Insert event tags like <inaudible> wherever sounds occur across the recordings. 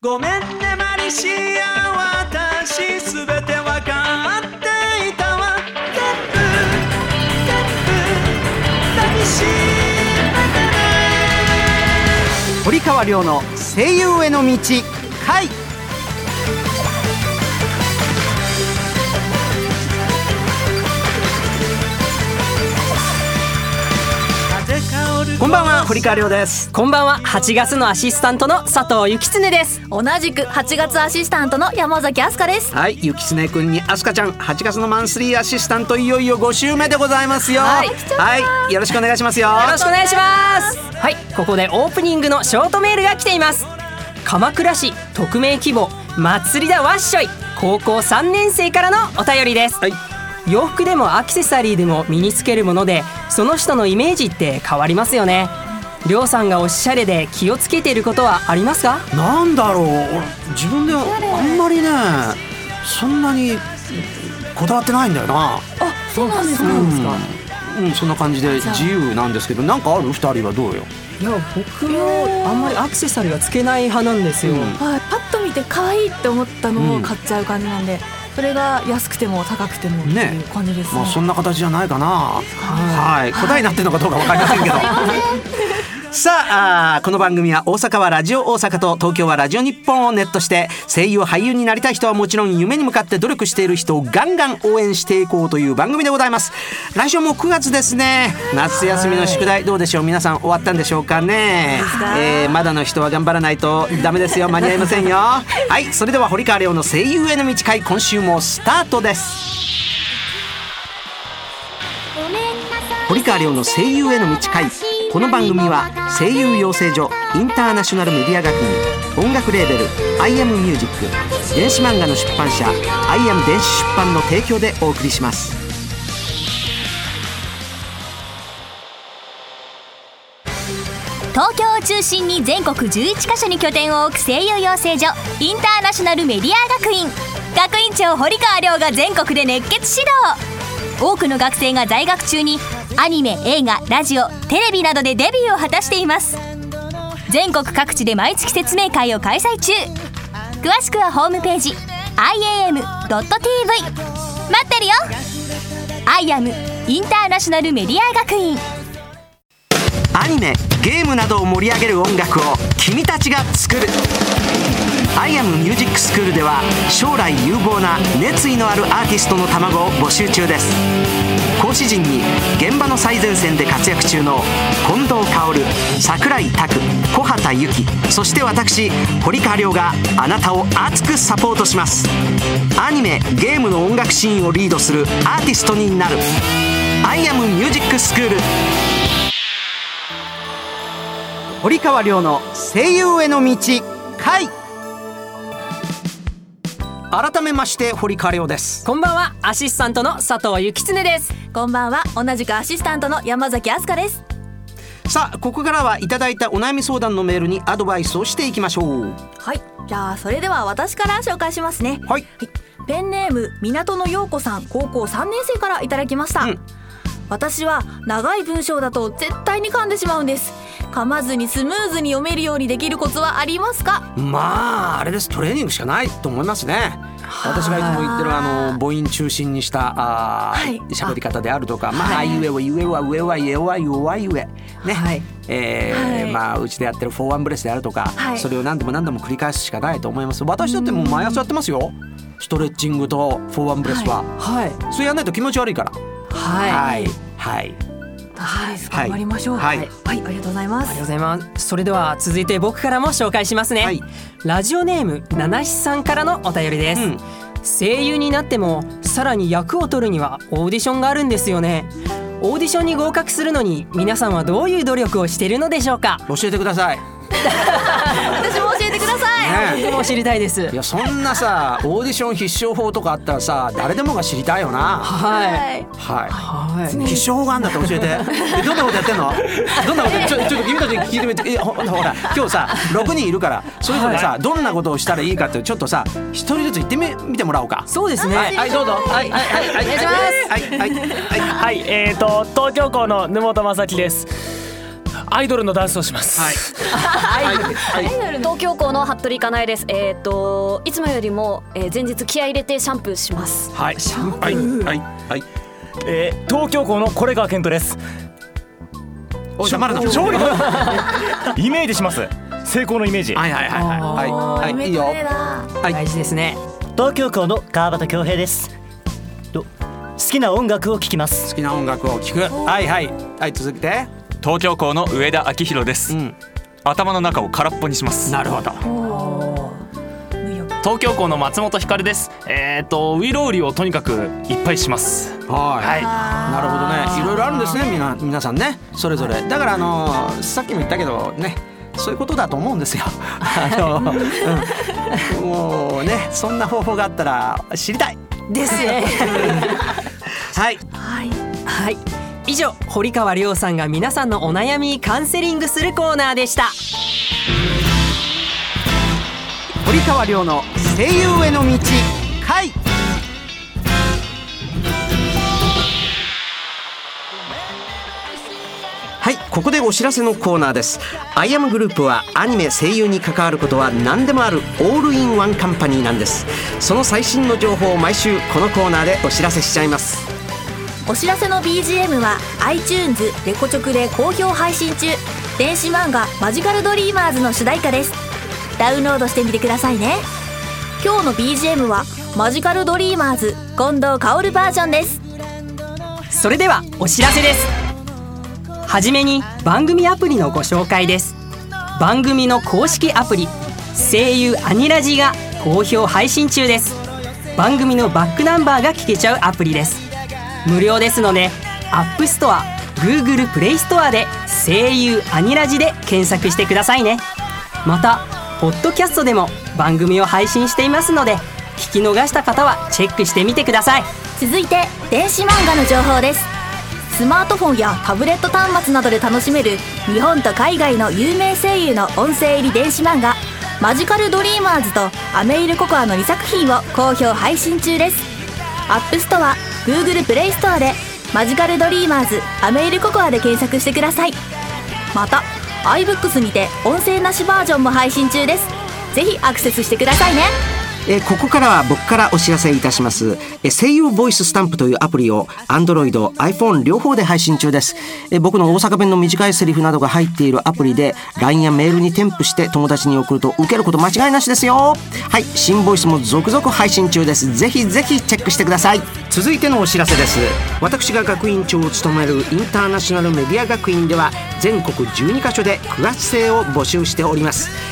ごめんねマリシア私すべてわかっていたわ。全部全部抱きしめてね堀川亮の声優への道。こんばんは。堀川亮です。こんばんは。8月のアシスタントの佐藤幸常です。同じく8月アシスタントの山崎飛鳥です。はいゆきつねくんにあすかちゃん8月のマンスリーアシスタントいよいよ5週目でございますよ。はい。はいよろしくお願いしますよ。よろしくお願いします。はいここでオープニングのショートメールが来ています。鎌倉市匿名希望祭りだわっしょい。高校3年生からのお便りです、はい洋服でもアクセサリーでも身につけるものでその人のイメージって変わりますよね。りょうさんがおしゃれで気をつけていることはありますか？なんだろう。俺自分であんまりねそんなにこだわってないんだよな。あそうなんですか？うん、うん、そんな感じで自由なんですけどなんかある？二人はどうよ？いや僕もあんまりアクセサリーはつけない派なんですよ、うん。はいパッと見て可愛いって思ったのを買っちゃう感じなんで、それが安くても高くてもってねいう感じですね。まあそんな形じゃないかな。はい。答えになってるのかどうかわかりませんけどさあこの番組は大阪はラジオ大阪と東京はラジオ日本をネットして声優俳優になりたい人はもちろん夢に向かって努力している人をガンガン応援していこうという番組でございます。来週も9月ですね。夏休みの宿題どうでしょう皆さん終わったんでしょうか？ね、えーまだの人は頑張らないとダメですよ。間に合いませんよ。<laughs> はいそれでは堀川亮の声優への道会今週もスタートです。堀川亮の声優への道会この番組は声優養成所インターナショナルメディア学院音楽レーベル「アイアムミュージック電子漫画の出版社「アイアム電子出版」の提供でお送りします。東京を中心に全国11カ所に拠点を置く声優養成所インターナショナルメディア学院。学院長堀川亮が全国で熱血指導。多くの学生が在学中にアニメ映画ラジオテレビなどでデビューを果たしています。全国各地で毎月説明会を開催中。詳しくはホームページ iam.tv 待ってるよ。IAM インターナショナルメディア学院。アニメゲームなどを盛り上げる音楽を君たちが作る「アイアムミュージックスクール」では将来有望な熱意のあるアーティストの卵を募集中です。講師陣に現場の最前線で活躍中の近藤薫櫻井拓小畑由紀そして私堀川亮があなたを熱くサポートします。アニメゲームの音楽シーンをリードするアーティストになる「アイアムミュージックスクール」堀川亮の声優への道回改めまして堀川亮です。こんばんはアシスタントの佐藤幸常です。こんばんは同じくアシスタントの山崎飛鳥です。さあここからはいただいたお悩み相談のメールにアドバイスをしていきましょう。はいじゃあそれでは私から紹介しますね。はい。ペンネーム港の陽子さん高校3年生からいただきました、うん。私は長い文章だと絶対に噛んでしまうんです噛まずにスムーズに読めるようにできるコツはありますか？まああれです。トレーニングしかないと思いますね。私がいつも言ってるあの母音中心にしたあーはい。喋り方であるとかまああはい。いうえおいうえは上はえおは弱い上ね、はい。えーはい。まあうちでやってるフォーワンブレスであるとか、はい。それを何度も何度も繰り返すしかないと思います。私だってもう毎朝やってますよ。ストレッチングとフォーワンブレスは、はい。それやんないと気持ち悪いから。はい。はい。はいはいはい。頑張りましょう。はい。はい、ありがとうございます。ありがとうございます。それでは続いて僕からも紹介しますね、はい。ラジオネーム七七さんからのお便りです、うん。声優になってもさらに役を取るにはオーディションがあるんですよね。オーディションに合格するのに皆さんはどういう努力をしているのでしょうか？教えてください。<laughs> <laughs> 私も教えてくださいね。僕も知りたいですいやそんなさオーディション必勝法とかあったらさ誰でもが知りたいよな。はい。ははい。い必勝法があんだって教えて。えどんなことやってんの？どんなことちょちょっと君たちに聞いてみて。えほほら今日さ6人いるからそれぞれさ、どんなことをしたらいいかってちょっとさ一人ずつ言ってみ見てもらおうか。そうですね、はい、はい、どうぞ。はいはいはいはい。お願いします。はいはい。はい。はい、えーと東京校の沼本正樹です。アイドルのダンスをします。はい。東京校の服部かなえです。えっ、といつもよりも、えー前日気合い入れてシャンプーします。はい。はい。はい。はい。えー、東京校のこれが健人です。おじゃまだだ勝利。の <laughs> イメージします。成功のイメージ。はいはいはいはい。はい。はいいいよ。はい。大事ですね。東京校の川端恭平です。と好きな音楽を聴きます。好きな音楽を聴く。はいはい。はい続けて東京校の上田明宏です、うん。頭の中を空っぽにします。なるほど。東京校の松本ひです。えっ、とウイロウリをとにかくいっぱいします。はい、なるほどね。いろいろあるんですねみな皆さんね。それぞれ。だからあのさっきも言ったけどねそういうことだと思うんですよ。<laughs> あの、うん、もうねそんな方法があったら知りたい。ですね。はい。はい以上堀川亮さんが皆さんのお悩みカウンセリングするコーナーでした。堀川亮の声優への道回。はいここでお知らせのコーナーです。アイアムグループはアニメ声優に関わることは何でもあるオールインワンカンパニーなんです。その最新の情報を毎週このコーナーでお知らせしちゃいます。お知らせの BGM は iTunes レコチョクで好評配信中。電子漫画マジカルドリーマーズの主題歌です。ダウンロードしてみてくださいね。今日の BGM はマジカルドリーマーズ近藤薫バージョンです。それではお知らせです。はじめに番組アプリのご紹介です。番組の公式アプリ声優アニラジが好評配信中です。番組のバックナンバーが聞けちゃうアプリです。無料ですので App Store、Google Play Store で声優アニラジで検索してくださいね。またポッドキャストでも番組を配信していますので聞き逃した方はチェックしてみてください。続いて電子漫画の情報です。スマートフォンやタブレット端末などで楽しめる日本と海外の有名声優の音声入り電子漫画「マジカルドリーマーズ」と「アメイルココア」の2作品を好評配信中です。App Store Google Play ストアで「マジカルドリーマーズアメイルココア」で検索してください。また iBooks にて音声なしバージョンも配信中です。ぜひアクセスしてくださいね。えーここからは僕からお知らせいたします。えー声優ボイススタンプというアプリを Android、iPhone 両方で配信中です。えー僕の大阪弁の短いセリフなどが入っているアプリで LINE やメールに添付して友達に送ると受けること間違いなしですよ。はい、新ボイスも続々配信中です。ぜひぜひチェックしてください。続いてのお知らせです。私が学院長を務めるインターナショナルメディア学院では全国12カ所で9月生を募集しております。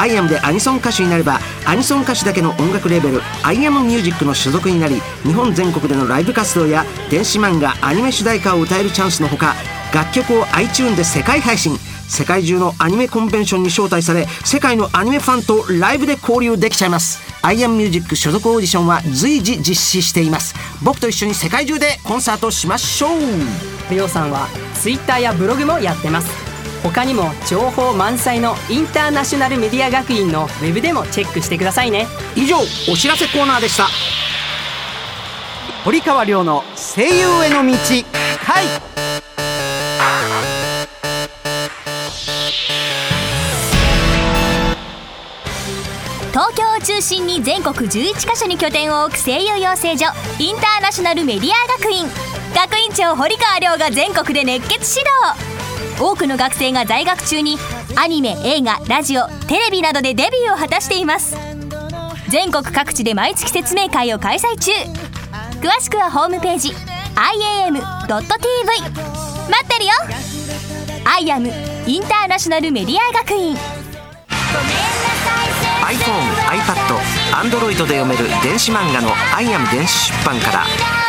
アイアムでアニソン歌手になればアニソン歌手だけの音楽レーベルアイアムミュージックの所属になり日本全国でのライブ活動や電子漫画アニメ主題歌を歌えるチャンスのほか楽曲を iTune で世界配信。世界中のアニメコンベンションに招待され世界のアニメファンとライブで交流できちゃいます。アイアムミュージック所属オーディションは随時実施しています。僕と一緒に世界中でコンサートしましょう。りょうさんはツイッターやブログもやってます。他にも情報満載のインターナショナルメディア学院のウェブでもチェックしてくださいね。以上お知らせコーナーでした。堀川亮の声優への道回。東京を中心に全国11カ所に拠点を置く声優養成所インターナショナルメディア学院。学院長堀川亮が全国で熱血指導多くの学生が在学中にアニメ映画ラジオテレビなどでデビューを果たしています。全国各地で毎月説明会を開催中。詳しくはホームページ iam.tv 待ってるよ。アイアムインターナショナルメディア学院。 iPhone iPad、Android で読める電子漫画の「アイアム電子出版」から。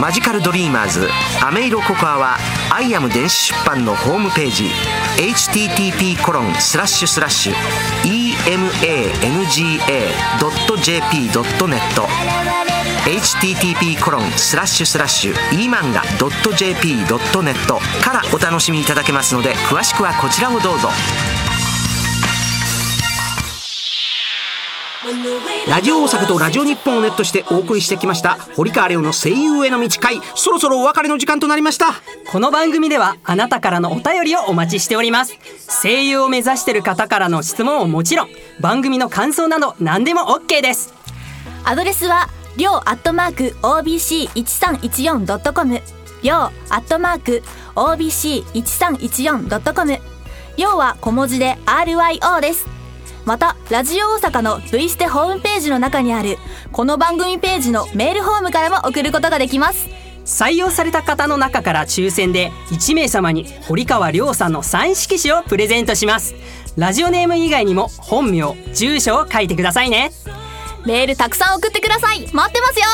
マジカルドリーマーズ。アメイロココアはアイアム電子出版のホームページ。http コロンスラッシュスラッシュ emanga.jp.net http コロンスラッシュスラッシュ emanga.jp.net からお楽しみいただけますので詳しくはこちらをどうぞ。ラジオ大阪とラジオ日本をネットしてお送りしてきました堀川亮の声優への道会。そろそろお別れの時間となりました。この番組ではあなたからのお便りをお待ちしております。声優を目指している方からの質問ももちろん番組の感想など何でも OK です。アドレスはりょうアットマーク OBC1314.com りょうアットマーク OBC1314.com りょうは小文字で RYO ですまたラジオ大阪の V ステホームページの中にあるこの番組ページのメールフォームからも送ることができます。採用された方の中から抽選で1名様に堀川亮さんのサイン色紙をプレゼントします。ラジオネーム以外にも本名住所を書いてくださいね。メールたくさん送ってください。待ってますよ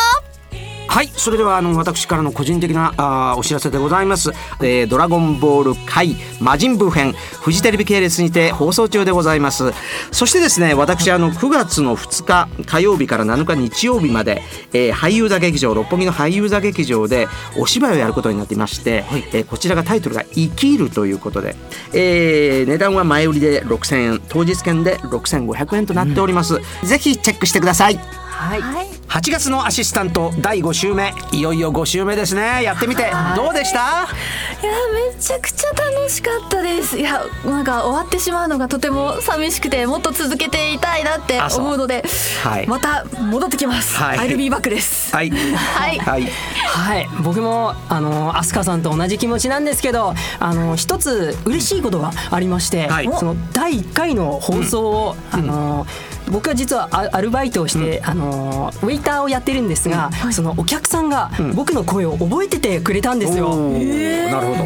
はいそれではあの私からの個人的なあーお知らせでございます、えードラゴンボール回魔人ブー編フジテレビ系列にて放送中でございます。そしてですね私あの9月の2日火曜日から7日日曜日まで、えー俳優座劇場六本木の俳優座劇場でお芝居をやることになっていまして、えーこちらがタイトルが「生きる」ということで、えー値段は前売りで6000円当日券で6500円となっております、ぜひチェックしてください。はい8月のアシスタント第5週目。いよいよ5週目ですね。やってみてどうでした？いやめちゃくちゃ楽しかったです。いやなんか終わってしまうのがとても寂しくてもっと続けていたいなって思うのではい。また戻ってきます、はい。I'll be back です。はい。はい。はい。はい。僕もあの飛鳥さんと同じ気持ちなんですけどあの一つ嬉しいことがありまして、はい。その第1回の放送を、あの僕は実はアアルバイトをして、あのウェイターをやってるんですが、そのお客さんが僕の声を覚えててくれたんですよ。おー。なるほど。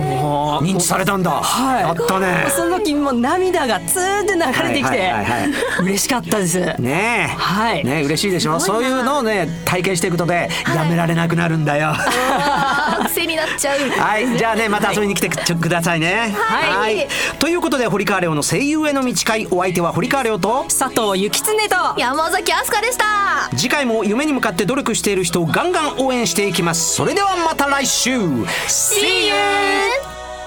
認知されたんだ。はい、やったね。その時もう涙がツーって流れてきはいはいはいはい。て嬉しかったです。ねえ。はい。ねえ嬉しいでしょ。そういうのをね体験していくことでやめられなくなるんだよになっちゃうはい。じゃあねまた遊びに来てくくださいね。はい。ということで堀川亮の声優への道会。お相手は堀川亮と佐藤幸常と山崎飛鳥でした。次回も夢に向かって努力している人をガンガン応援していきます。それではまた来週。See you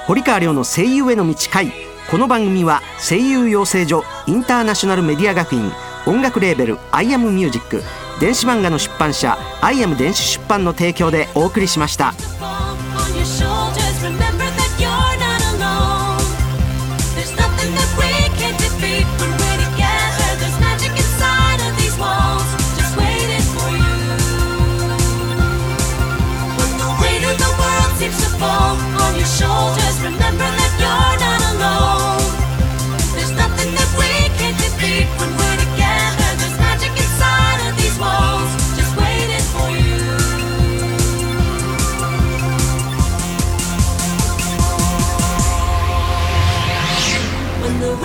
堀川亮の声優への道会。この番組は声優養成所インターナショナルメディア学院音楽レーベル「アイアムミュージック電子漫画の出版社「アイアム電子出版」の提供でお送りしました。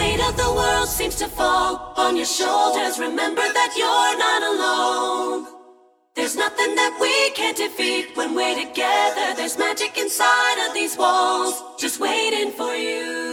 weight of the world seems to fall on your shoulders, remember that you're not alone. There's nothing that we can't defeat when we're together. There's magic inside of these walls, just waiting for you.